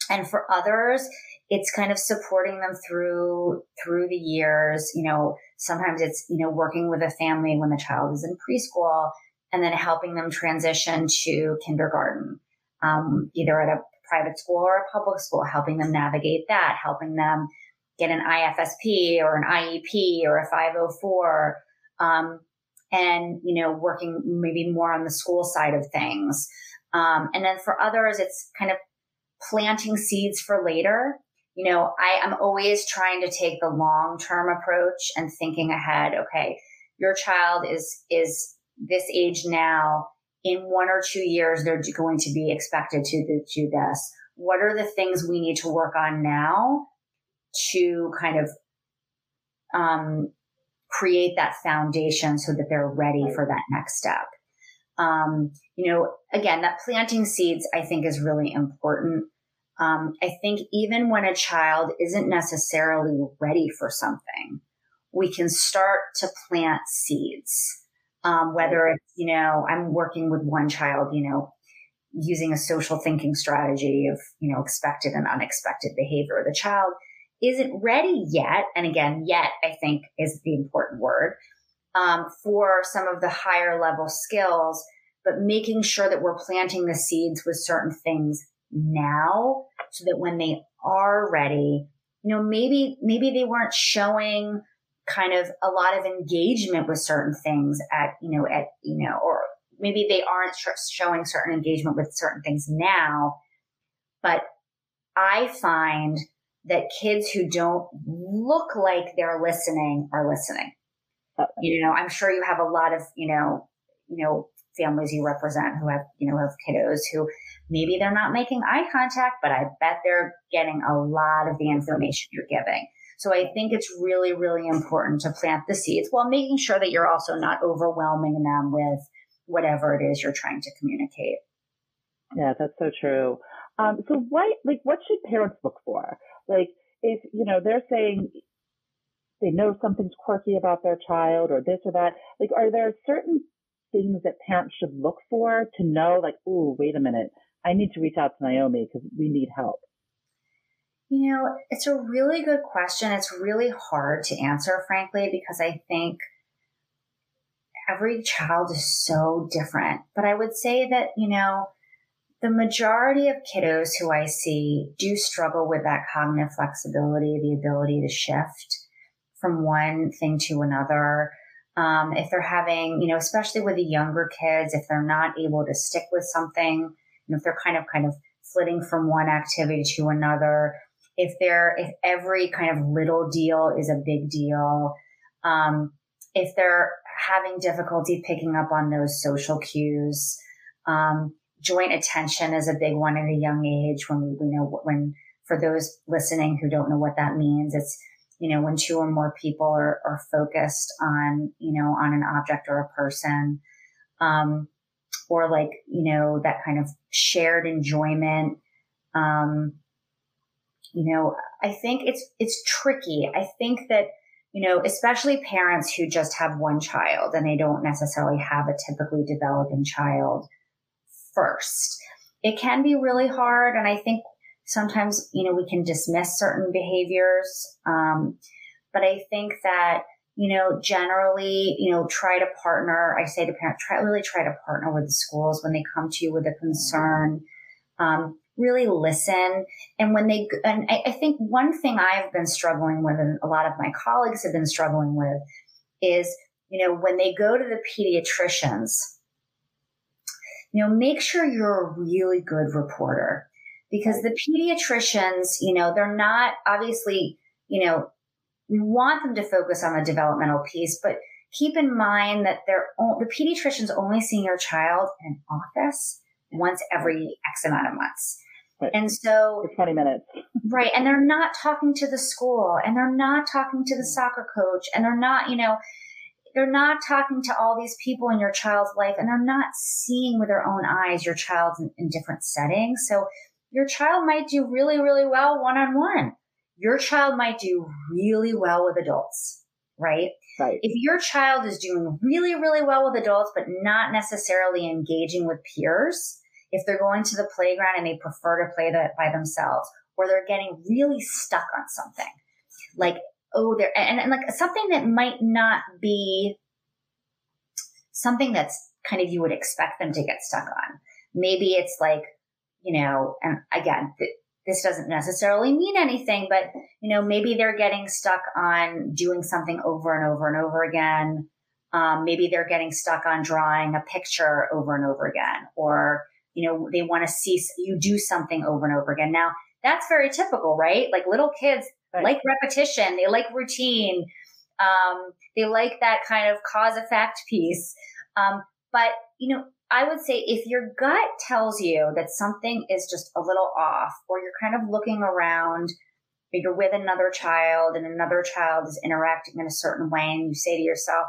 and for others, it's kind of supporting them through, through the years. You know, sometimes it's, you know, working with a family when the child is in preschool and then helping them transition to kindergarten, um, either at a private school or a public school, helping them navigate that, helping them get an IFSP or an IEP or a 504. Um, and, you know, working maybe more on the school side of things. Um, and then for others, it's kind of planting seeds for later. You know, I am always trying to take the long term approach and thinking ahead. Okay, your child is, is this age now in one or two years, they're going to be expected to do this. What are the things we need to work on now to kind of um, create that foundation so that they're ready for that next step? Um, you know, again, that planting seeds, I think, is really important. Um, I think even when a child isn't necessarily ready for something, we can start to plant seeds um, whether it's, you know, I'm working with one child, you know, using a social thinking strategy of, you know, expected and unexpected behavior. The child isn't ready yet. And again, yet I think is the important word, um, for some of the higher level skills, but making sure that we're planting the seeds with certain things now so that when they are ready, you know, maybe, maybe they weren't showing kind of a lot of engagement with certain things at, you know, at, you know, or maybe they aren't showing certain engagement with certain things now, but I find that kids who don't look like they're listening are listening. You know, I'm sure you have a lot of, you know, you know, families you represent who have, you know, have kiddos who maybe they're not making eye contact, but I bet they're getting a lot of the information you're giving. So I think it's really, really important to plant the seeds while making sure that you're also not overwhelming them with whatever it is you're trying to communicate. Yeah, that's so true. Um, so what, like, what should parents look for? Like, if, you know, they're saying they know something's quirky about their child or this or that, like, are there certain things that parents should look for to know, like, oh, wait a minute, I need to reach out to Naomi because we need help? You know, it's a really good question. It's really hard to answer, frankly, because I think every child is so different. But I would say that, you know, the majority of kiddos who I see do struggle with that cognitive flexibility, the ability to shift from one thing to another. Um, if they're having, you know, especially with the younger kids, if they're not able to stick with something, and if they're kind of, kind of flitting from one activity to another, if they're if every kind of little deal is a big deal, um, if they're having difficulty picking up on those social cues, um, joint attention is a big one at a young age. When we know when for those listening who don't know what that means, it's you know when two or more people are, are focused on you know on an object or a person. Um, or like you know that kind of shared enjoyment um, you know, I think it's, it's tricky. I think that, you know, especially parents who just have one child and they don't necessarily have a typically developing child first. It can be really hard. And I think sometimes, you know, we can dismiss certain behaviors. Um, but I think that, you know, generally, you know, try to partner. I say to parents, try really try to partner with the schools when they come to you with a concern. Um, really listen. And when they, and I, I think one thing I've been struggling with and a lot of my colleagues have been struggling with is, you know, when they go to the pediatricians, you know, make sure you're a really good reporter because the pediatricians, you know, they're not obviously, you know, we want them to focus on the developmental piece, but keep in mind that they're the pediatrician's only seeing your child in an office once every X amount of months. Right. And so For 20 minutes. right. And they're not talking to the school and they're not talking to the soccer coach and they're not, you know, they're not talking to all these people in your child's life and they're not seeing with their own eyes your child in, in different settings. So your child might do really, really well one on one. Your child might do really well with adults, right? Right. If your child is doing really, really well with adults, but not necessarily engaging with peers, if they're going to the playground and they prefer to play that by themselves, or they're getting really stuck on something, like, oh, they're, and, and like something that might not be something that's kind of you would expect them to get stuck on. Maybe it's like, you know, and again, th- this doesn't necessarily mean anything, but you know, maybe they're getting stuck on doing something over and over and over again. Um, maybe they're getting stuck on drawing a picture over and over again, or you know, they want to see you do something over and over again. Now, that's very typical, right? Like little kids Right. like repetition, they like routine, um, they like that kind of cause effect piece. Um, but you know, I would say if your gut tells you that something is just a little off, or you're kind of looking around, or you're with another child and another child is interacting in a certain way, and you say to yourself,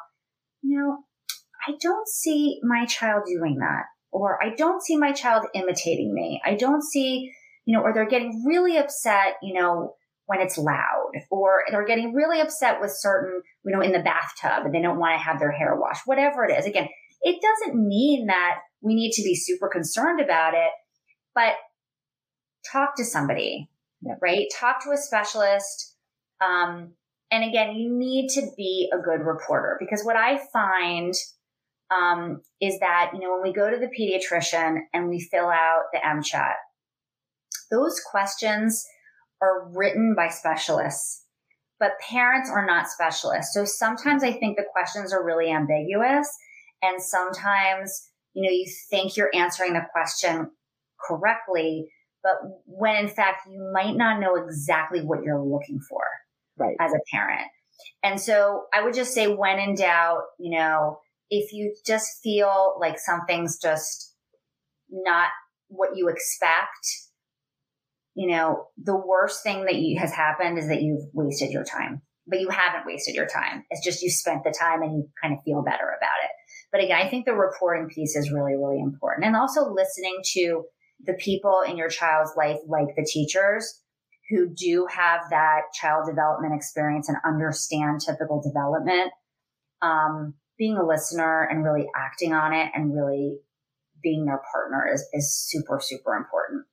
you know, I don't see my child doing that, or I don't see my child imitating me. I don't see, you know, or they're getting really upset, you know, when it's loud, or they're getting really upset with certain, you know, in the bathtub and they don't want to have their hair washed, whatever it is. Again, it doesn't mean that we need to be super concerned about it, but talk to somebody, Yeah. right? Talk to a specialist. Um, and again, you need to be a good reporter because what I find um, is that, you know, when we go to the pediatrician and we fill out the MCHAT, those questions are written by specialists, but parents are not specialists. So sometimes I think the questions are really ambiguous and sometimes, you know, you think you're answering the question correctly, but when in fact you might not know exactly what you're looking for Right. as a parent. And so I would just say when in doubt, you know, if you just feel like something's just not what you expect, you know, the worst thing that you, has happened is that you've wasted your time. But you haven't wasted your time. It's just you spent the time and you kind of feel better about it. But again, I think the reporting piece is really, really important. And also listening to the people in your child's life, like the teachers who do have that child development experience and understand typical development. Um, being a listener and really acting on it and really being their partner is, is super, super important.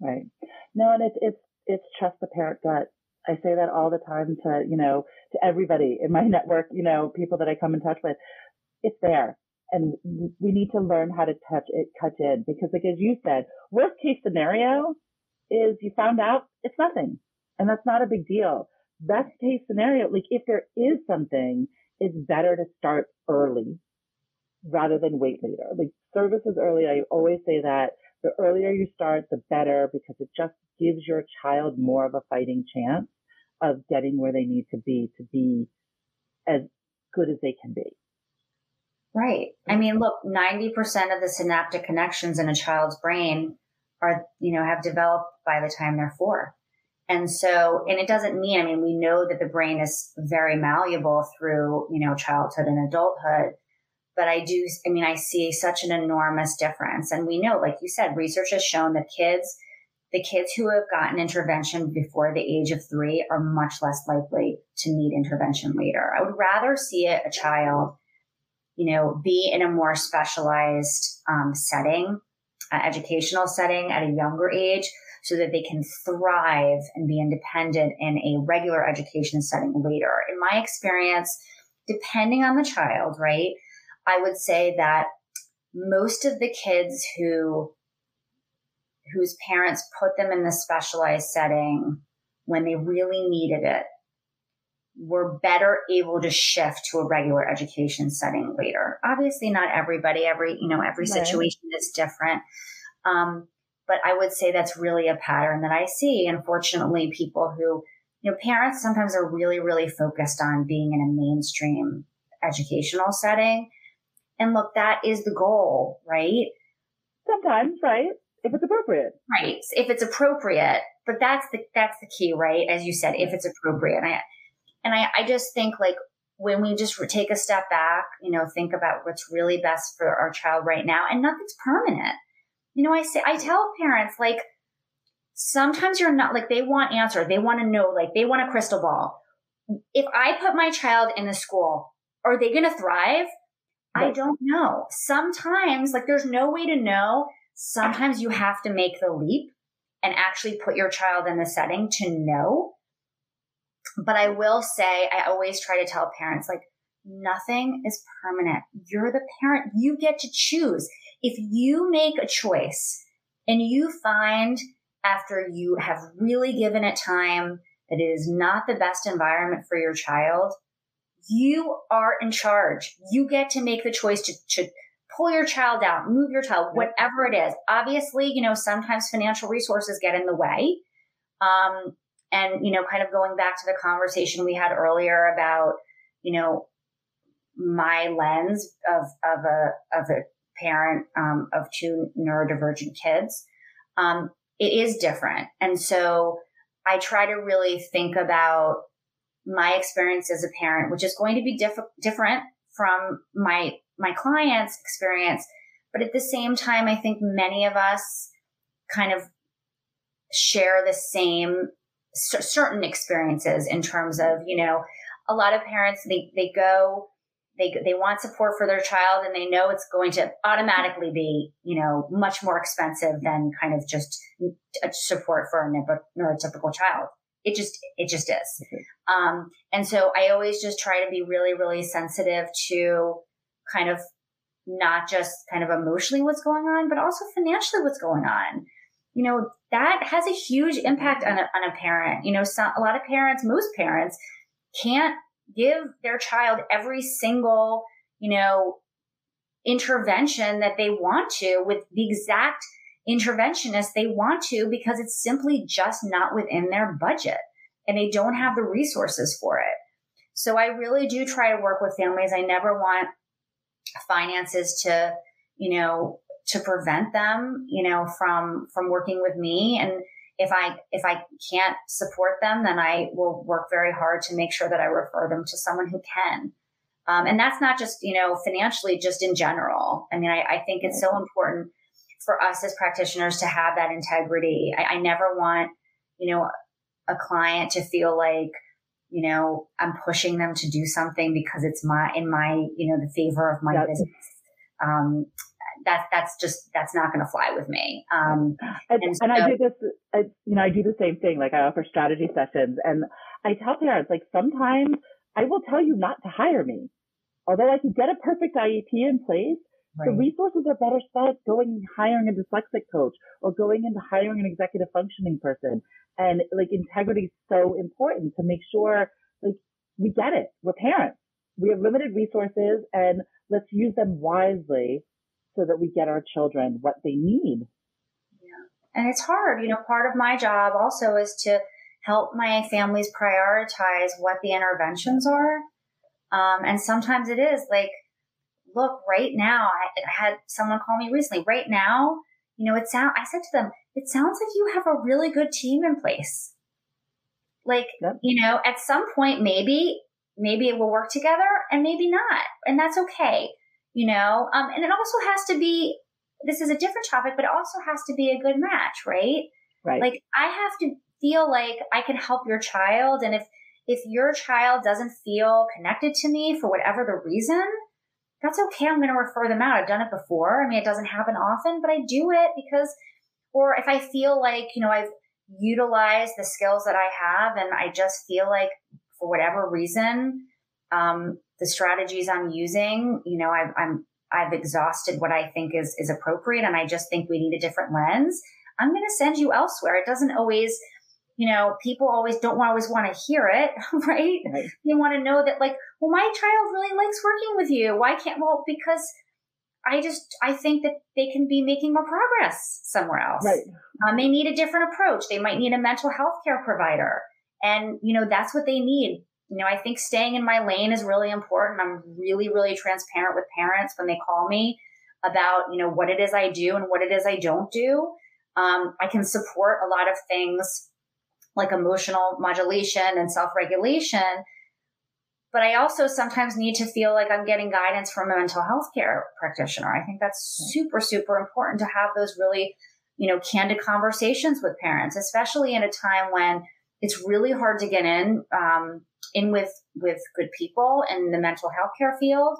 Right. No, and it's it's it's trust the parent gut. I say that all the time to you know to everybody in my network. You know, people that I come in touch with. It's there, and we need to learn how to touch it, touch in because, like as you said, worst case scenario is you found out it's nothing, and that's not a big deal. Best case scenario, like if there is something, it's better to start early rather than wait later. Like services early, I always say that the earlier you start, the better because it just gives your child more of a fighting chance of getting where they need to be to be as good as they can be. Right. I mean, look, 90% of the synaptic connections in a child's brain are, you know, have developed by the time they're four. And so, and it doesn't mean, I mean, we know that the brain is very malleable through, you know, childhood and adulthood. But I do, I mean, I see such an enormous difference. And we know, like you said, research has shown that kids, the kids who have gotten intervention before the age of three are much less likely to need intervention later. I would rather see a, a child, you know, be in a more specialized um, setting, uh, educational setting at a younger age so that they can thrive and be independent in a regular education setting later. In my experience, depending on the child, right? I would say that most of the kids who whose parents put them in the specialized setting when they really needed it were better able to shift to a regular education setting later. Obviously, not everybody, every, you know, every right. situation is different. Um, but I would say that's really a pattern that I see. Unfortunately, people who, you know, parents sometimes are really, really focused on being in a mainstream educational setting. And look, that is the goal, right? Sometimes, right? If it's appropriate. Right. If it's appropriate. But that's the that's the key, right? As you said, if it's appropriate. And I and I, I just think like when we just take a step back, you know, think about what's really best for our child right now, and nothing's permanent. You know, I say I tell parents like sometimes you're not like they want answer, they want to know, like they want a crystal ball. If I put my child in the school, are they going to thrive? I don't know. Sometimes, like, there's no way to know. Sometimes you have to make the leap and actually put your child in the setting to know. But I will say, I always try to tell parents, like, nothing is permanent. You're the parent. You get to choose. If you make a choice and you find after you have really given it time that it is not the best environment for your child, you are in charge. You get to make the choice to, to pull your child out, move your child, whatever it is. Obviously, you know, sometimes financial resources get in the way. Um, and, you know, kind of going back to the conversation we had earlier about, you know, my lens of, of a, of a parent, um, of two neurodivergent kids, um, it is different. And so I try to really think about my experience as a parent, which is going to be diff- different from my my client's experience. But at the same time, I think many of us kind of share the same c- certain experiences in terms of, you know, a lot of parents, they, they go, they, they want support for their child and they know it's going to automatically be, you know, much more expensive than kind of just support for a neurotypical child. It just, it just is. Um, and so I always just try to be really, really sensitive to kind of not just kind of emotionally what's going on, but also financially what's going on. You know, that has a huge impact on a, on a parent. You know, some, a lot of parents, most parents can't give their child every single, you know, intervention that they want to with the exact interventionist they want to because it's simply just not within their budget and they don't have the resources for it. So I really do try to work with families. I never want finances to, you know, to prevent them, you know, from, from working with me. And if I, if I can't support them, then I will work very hard to make sure that I refer them to someone who can. Um, and that's not just, you know, financially, just in general. I mean, I, I think it's so important for us as practitioners to have that integrity. I, I never want, you know, a client to feel like, you know, I'm pushing them to do something because it's my, in my, you know, the favor of my yep. business. Um, that's, that's just, that's not going to fly with me. Um, and, and, so, and I do this, I, you know, I do the same thing. Like I offer strategy sessions and I tell parents, like sometimes I will tell you not to hire me. Although I can get a perfect IEP in place, Right. The resources are better spent going and hiring a dyslexic coach or going into hiring an executive functioning person. And like integrity is so important to make sure like we get it. We're parents. We have limited resources and let's use them wisely so that we get our children what they need. Yeah. And it's hard. You know, part of my job also is to help my families prioritize what the interventions are. Um, and sometimes it is like, look, right now, I, I had someone call me recently. Right now, you know, it sound. I said to them, it sounds like you have a really good team in place. Like, yep. you know, at some point, maybe, maybe it will work together, and maybe not, and that's okay. You know, um, and it also has to be. This is a different topic, but it also has to be a good match, right? Right. Like, I have to feel like I can help your child, and if if your child doesn't feel connected to me for whatever the reason, that's okay. I'm going to refer them out. I've done it before. I mean, it doesn't happen often, but I do it because, or if I feel like, you know, I've utilized the skills that I have and I just feel like for whatever reason, um, the strategies I'm using, you know, I've, I'm, I've exhausted what I think is, is appropriate. And I just think we need a different lens. I'm going to send you elsewhere. It doesn't always, you know, people always don't always want to hear it, right? right? They want to know that like, well, my child really likes working with you. Why can't, well, because I just, I think that they can be making more progress somewhere else. Right. Um, they need a different approach. They might need a mental health care provider. And, you know, that's what they need. You know, I think staying in my lane is really important. I'm really, really transparent with parents when they call me about, you know, what it is I do and what it is I don't do. Um, I can support a lot of things like emotional modulation and self regulation but I also sometimes need to feel like I'm getting guidance from a mental health care practitioner. I think that's super, super important to have those really, you know, candid conversations with parents, especially in a time when it's really hard to get in, um, in with, with good people in the mental health care field.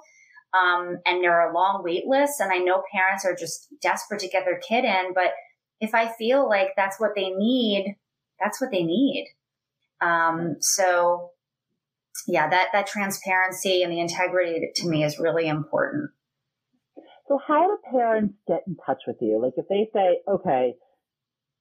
Um, and there are long wait lists and I know parents are just desperate to get their kid in, but if I feel like that's what they need, that's what they need. Um, so yeah, that, that transparency and the integrity to me is really important. So how do parents get in touch with you? Like if they say, okay,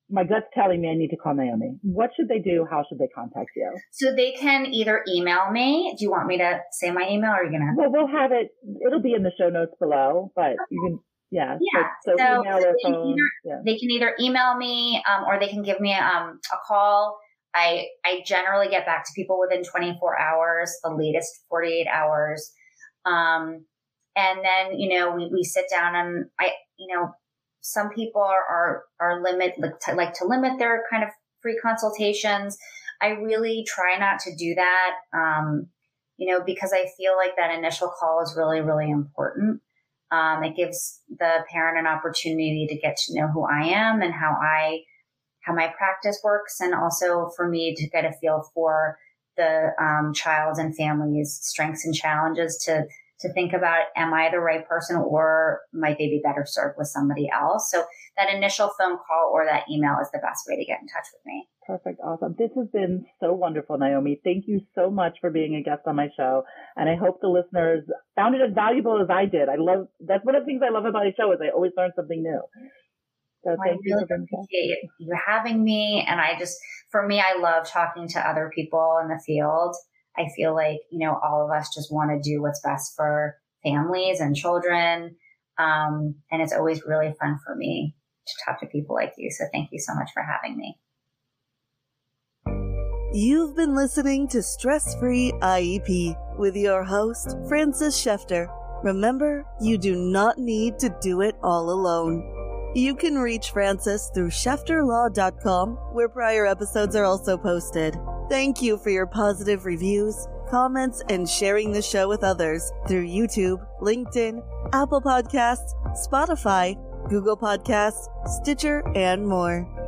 my gut's telling me I need to call Naomi. What should they do? How should they contact you? So they can either email me. Do you want me to say my email or are you going to? Well, we'll have it. It'll be in the show notes below, but okay. you can, yeah. Yeah. So, so, so email or phone. Either, yeah. They can either email me um, or they can give me um, a call I, I generally get back to people within 24 hours, the latest 48 hours. Um, and then, you know, we, we sit down and I, you know, some people are, are, are limit, like to, like to limit their kind of free consultations. I really try not to do that. Um, you know, because I feel like that initial call is really, really important. Um, it gives the parent an opportunity to get to know who I am and how I how my practice works and also for me to get a feel for the um, child's and family's strengths and challenges to to think about am I the right person or might they be better served with somebody else? So that initial phone call or that email is the best way to get in touch with me. Perfect. Awesome. This has been so wonderful, Naomi. Thank you so much for being a guest on my show. And I hope the listeners found it as valuable as I did. I love, that's one of the things I love about the show is I always learn something new. So I really appreciate you having me. And I just, for me, I love talking to other people in the field. I feel like, you know, all of us just want to do what's best for families and children. Um, and it's always really fun for me to talk to people like you. So thank you so much for having me. You've been listening to Stress Free IEP with your host, Frances Shefter. Remember, you do not need to do it all alone. You can reach Frances through shefterlaw.com, where prior episodes are also posted. Thank you for your positive reviews, comments, and sharing the show with others through YouTube, LinkedIn, Apple Podcasts, Spotify, Google Podcasts, Stitcher, and more.